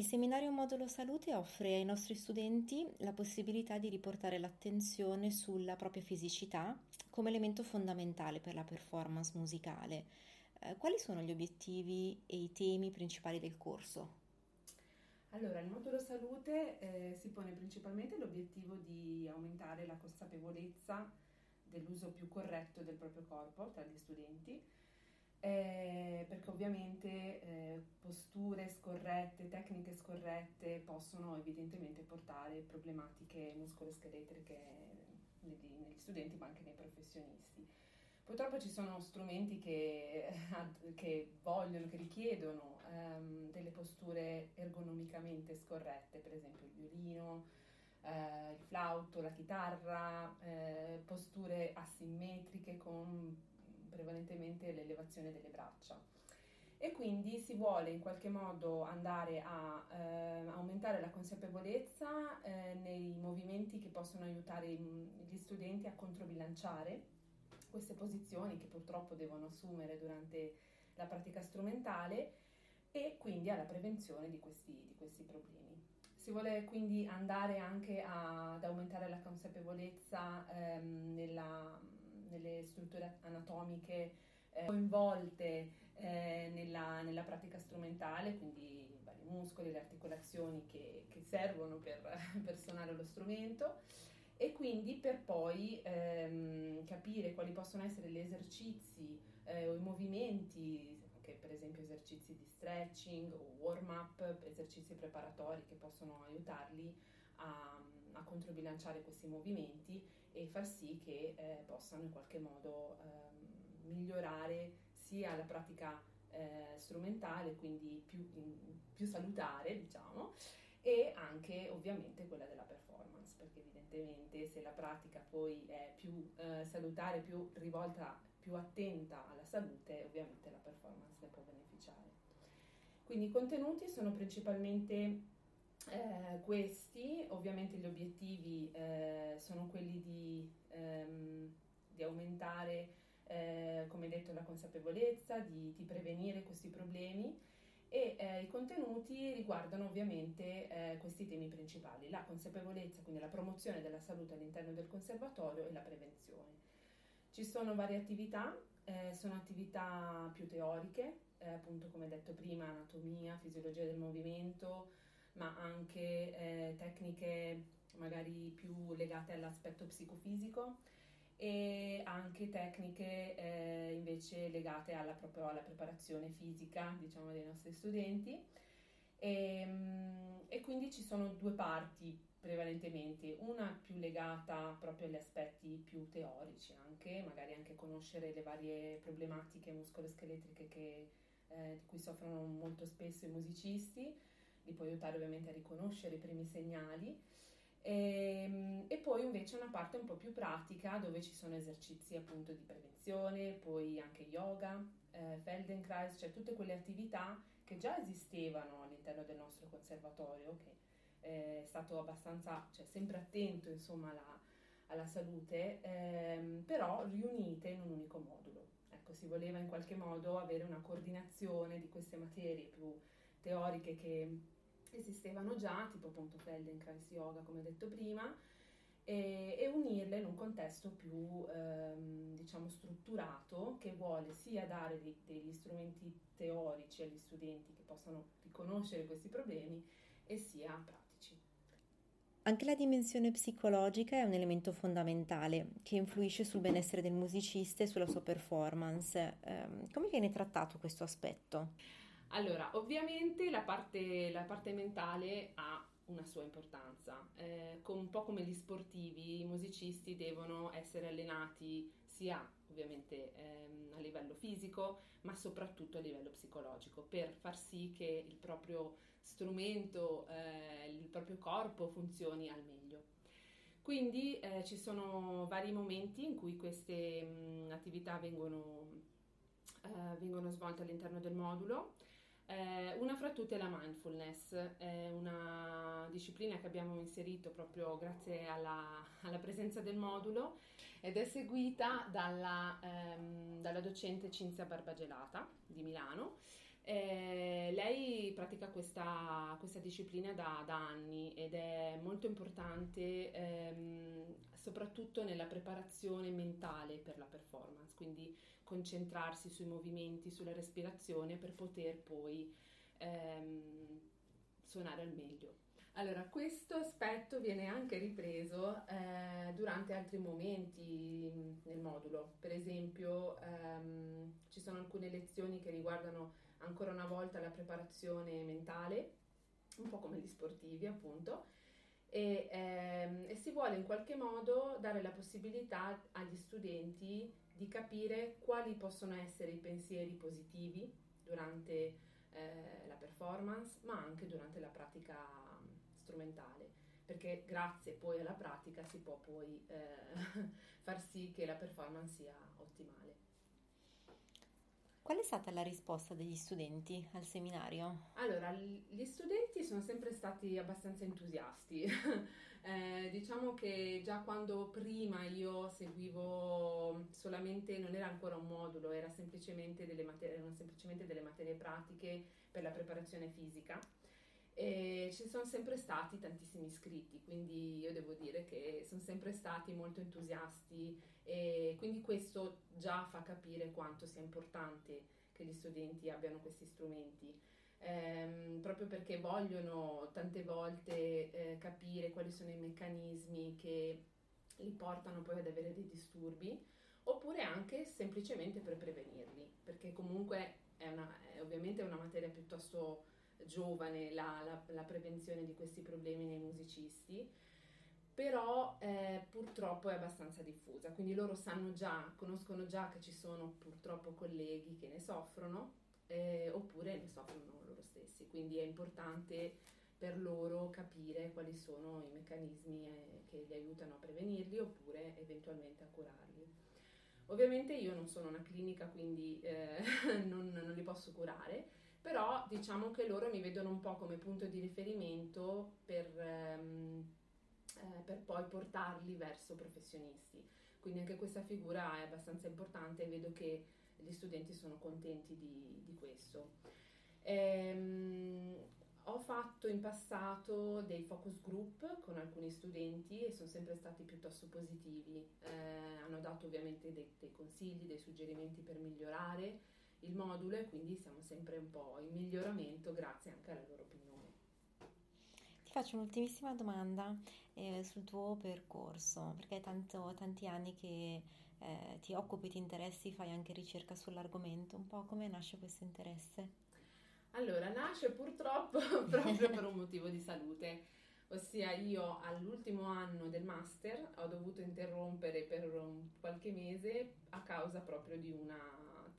Il seminario Modulo Salute offre ai nostri studenti la possibilità di riportare l'attenzione sulla propria fisicità come elemento fondamentale per la performance musicale. Eh, quali sono gli obiettivi e i temi principali del corso? Allora, il modulo salute eh, si pone principalmente l'obiettivo di aumentare la consapevolezza dell'uso più corretto del proprio corpo tra gli studenti eh, perché ovviamente eh, posture scorrette, tecniche scorrette possono evidentemente portare problematiche muscoloscheletriche negli, studenti ma anche nei professionisti. Purtroppo ci sono strumenti che, che vogliono, che richiedono ehm, delle posture ergonomicamente scorrette, per esempio il violino, eh, il flauto, la chitarra, eh, posture asimmetriche con prevalentemente l'elevazione delle braccia. E quindi si vuole in qualche modo andare a eh, aumentare la consapevolezza eh, nei movimenti che possono aiutare gli studenti a controbilanciare queste posizioni che purtroppo devono assumere durante la pratica strumentale e quindi alla prevenzione di questi, di questi problemi. Si vuole quindi andare anche a, ad aumentare la consapevolezza ehm, nella, nelle strutture anatomiche eh, coinvolte eh, nella, nella, pratica strumentale, quindi i vari muscoli, le articolazioni che, che servono per, per, suonare lo strumento. E quindi per poi ehm, capire quali possono essere gli esercizi eh, o i movimenti anche per esempio esercizi di stretching o warm up, esercizi preparatori che possono aiutarli a, a controbilanciare questi movimenti e far sì che eh, possano in qualche modo eh, migliorare sia la pratica eh, strumentale, quindi più, in, più salutare, diciamo, e anche ovviamente quella della performance, perché evidentemente se la pratica poi è più eh, salutare, più rivolta, più attenta alla salute, ovviamente la performance ne può beneficiare. Quindi i contenuti sono principalmente eh, questi, ovviamente gli obiettivi eh, sono quelli di, ehm, di aumentare, eh, come detto, la consapevolezza, di, di prevenire questi problemi e eh, i contenuti riguardano ovviamente eh, questi temi principali, la consapevolezza, quindi la promozione della salute all'interno del conservatorio e la prevenzione. Ci sono varie attività, eh, sono attività più teoriche, eh, appunto come detto prima, anatomia, fisiologia del movimento, ma anche eh, tecniche magari più legate all'aspetto psicofisico e anche tecniche eh, invece legate alla, proprio alla preparazione fisica diciamo, dei nostri studenti. E, ehm, e, quindi ci sono due parti prevalentemente, una più legata proprio agli aspetti più teorici, anche magari anche conoscere le varie problematiche muscoloscheletriche che, eh, di cui soffrono molto spesso i musicisti, li può aiutare ovviamente a riconoscere i primi segnali e, invece una parte un po' più pratica dove ci sono esercizi appunto di prevenzione, poi anche yoga, eh, Feldenkrais, cioè tutte quelle attività che già esistevano all'interno del nostro conservatorio, che è stato abbastanza, cioè sempre attento insomma alla, alla salute, ehm, però riunite in un unico modulo. Ecco, si voleva in qualche modo avere una coordinazione di queste materie più teoriche che esistevano già, tipo appunto Feldenkrais Yoga, come detto prima, e, e unirle in un contesto più, ehm, diciamo, strutturato che vuole sia dare dei, degli strumenti teorici agli studenti che possano riconoscere questi problemi e sia pratici. Anche la dimensione psicologica è un elemento fondamentale che influisce sul benessere del musicista e sulla sua performance. Eh, come viene trattato questo aspetto? Allora, ovviamente la parte, la parte mentale ha una sua importanza. Eh, un po' come gli sportivi, i musicisti devono essere allenati sia ovviamente ehm, a livello fisico, ma soprattutto a livello psicologico, per far sì che il proprio strumento, eh, il proprio corpo funzioni al meglio. Quindi eh, ci sono vari momenti in cui queste mh, attività vengono, eh, vengono svolte all'interno del modulo. Eh, una fra tutte è la mindfulness, è una disciplina che abbiamo inserito proprio grazie alla, alla presenza del modulo ed è seguita dalla, ehm, dalla docente Cinzia Barbagelata di Milano. Lei pratica questa, questa disciplina da, da, anni ed è molto importante ehm, soprattutto nella preparazione mentale per la performance, quindi concentrarsi sui movimenti, sulla respirazione per poter poi ehm, suonare al meglio. Allora, questo aspetto viene anche ripreso eh, durante altri momenti nel modulo. Per esempio, ehm, ci sono alcune lezioni che riguardano ancora una volta la preparazione mentale, un po' come gli sportivi, appunto, e, ehm, e si vuole in qualche modo dare la possibilità agli studenti di capire quali possono essere i pensieri positivi durante eh, la performance, ma anche durante la pratica strumentale, perché grazie poi alla pratica si può poi eh, far sì che la performance sia ottimale. Qual è stata la risposta degli studenti al seminario? Allora, gli studenti sono sempre stati abbastanza entusiasti. eh, diciamo che già quando prima io seguivo solamente, non era ancora un modulo, era semplicemente delle materie, erano semplicemente delle materie pratiche per la preparazione fisica. E ci sono sempre stati tantissimi iscritti, quindi io devo dire che sono sempre stati molto entusiasti e quindi questo già fa capire quanto sia importante che gli studenti abbiano questi strumenti. Ehm, proprio perché vogliono tante volte eh, capire quali sono i meccanismi che li portano poi ad avere dei disturbi, oppure anche semplicemente per prevenirli, perché comunque è, una, è ovviamente una materia piuttosto giovane la, la, la prevenzione di questi problemi nei musicisti però eh, purtroppo è abbastanza diffusa, quindi loro sanno già, conoscono già che ci sono purtroppo colleghi che ne soffrono eh, oppure ne soffrono loro stessi, quindi è importante per loro capire quali sono i meccanismi eh, che li aiutano a prevenirli oppure eventualmente a curarli. Ovviamente io non sono una clinica, quindi eh, non, non li posso curare, però diciamo che loro mi vedono un po' come punto di riferimento per... Ehm, eh, per poi portarli verso professionisti. Quindi anche questa figura è abbastanza importante e vedo che gli studenti sono contenti di, di questo. Ehm, ho fatto in passato dei focus group con alcuni studenti e sono sempre stati piuttosto positivi. Eh, hanno dato ovviamente dei, dei, consigli, dei suggerimenti per migliorare il modulo e quindi siamo sempre un po' in miglioramento grazie anche alla loro opinione. Ti faccio un'ultimissima domanda eh, sul tuo percorso, perché è tanto, tanti anni che eh, ti occupi, ti interessi, fai anche ricerca sull'argomento, un po' come nasce questo interesse? Allora, nasce purtroppo proprio per un motivo di salute, ossia io all'ultimo anno del master ho dovuto interrompere per qualche mese a causa proprio di una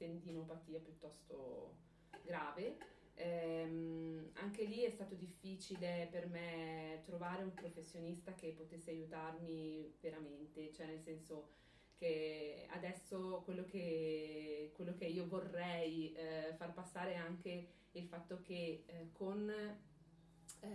tendinopatia piuttosto grave. Ehm, anche lì è stato difficile per me trovare un professionista che potesse aiutarmi veramente, cioè nel senso che adesso quello che, quello che io vorrei eh, far passare è anche il fatto che eh, con eh,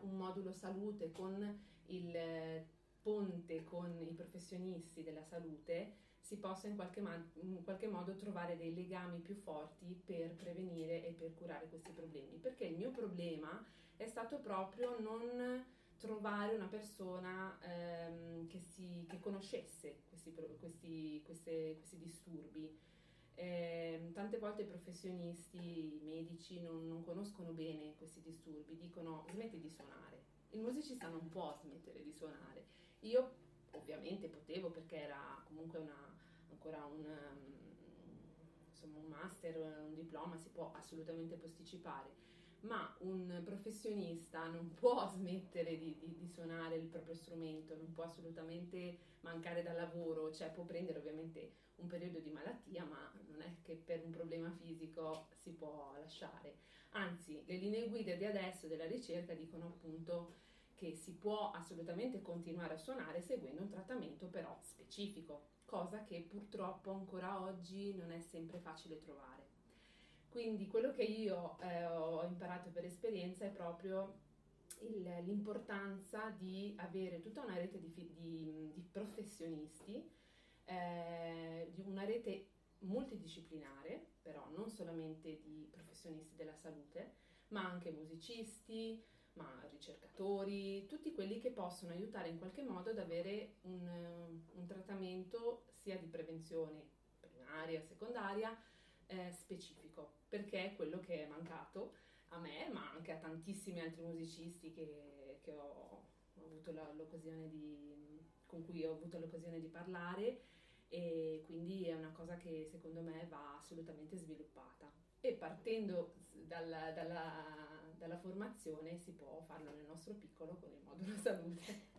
un modulo salute, con il ponte con i professionisti della salute, si possa in qualche, man- in qualche, modo trovare dei legami più forti per prevenire e per curare questi problemi. Perché il mio problema è stato proprio non trovare una persona ehm, che, si, che, conoscesse questi, questi, queste, questi disturbi. Eh, tante volte i professionisti, i medici non, non, conoscono bene questi disturbi, dicono smetti di suonare. Il musicista non può smettere di suonare. Io ovviamente potevo perché era comunque una, ancora un, um, insomma, un master, un diploma si può assolutamente posticipare, ma un professionista non può smettere di, di, di, suonare il proprio strumento, non può assolutamente mancare dal lavoro, cioè può prendere ovviamente un periodo di malattia, ma non è che per un problema fisico si può lasciare. Anzi, le linee guida di adesso della ricerca dicono appunto che si può assolutamente continuare a suonare seguendo un trattamento però specifico, cosa che purtroppo ancora oggi non è sempre facile trovare. Quindi quello che io eh, ho imparato per esperienza è proprio il, l'importanza di avere tutta una rete di, di, di professionisti, eh, di una rete multidisciplinare però non solamente di professionisti della salute, ma anche musicisti, ma ricercatori, tutti quelli che possono aiutare in qualche modo ad avere un, un trattamento sia di prevenzione primaria, secondaria, eh, specifico, perché è quello che è mancato a me, ma anche a tantissimi altri musicisti che, che ho, ho, avuto la, l'occasione di, con cui ho avuto l'occasione di parlare e quindi è una cosa che secondo me va assolutamente sviluppata. E partendo dalla, dalla, dalla formazione si può farlo nel nostro piccolo con il modulo salute.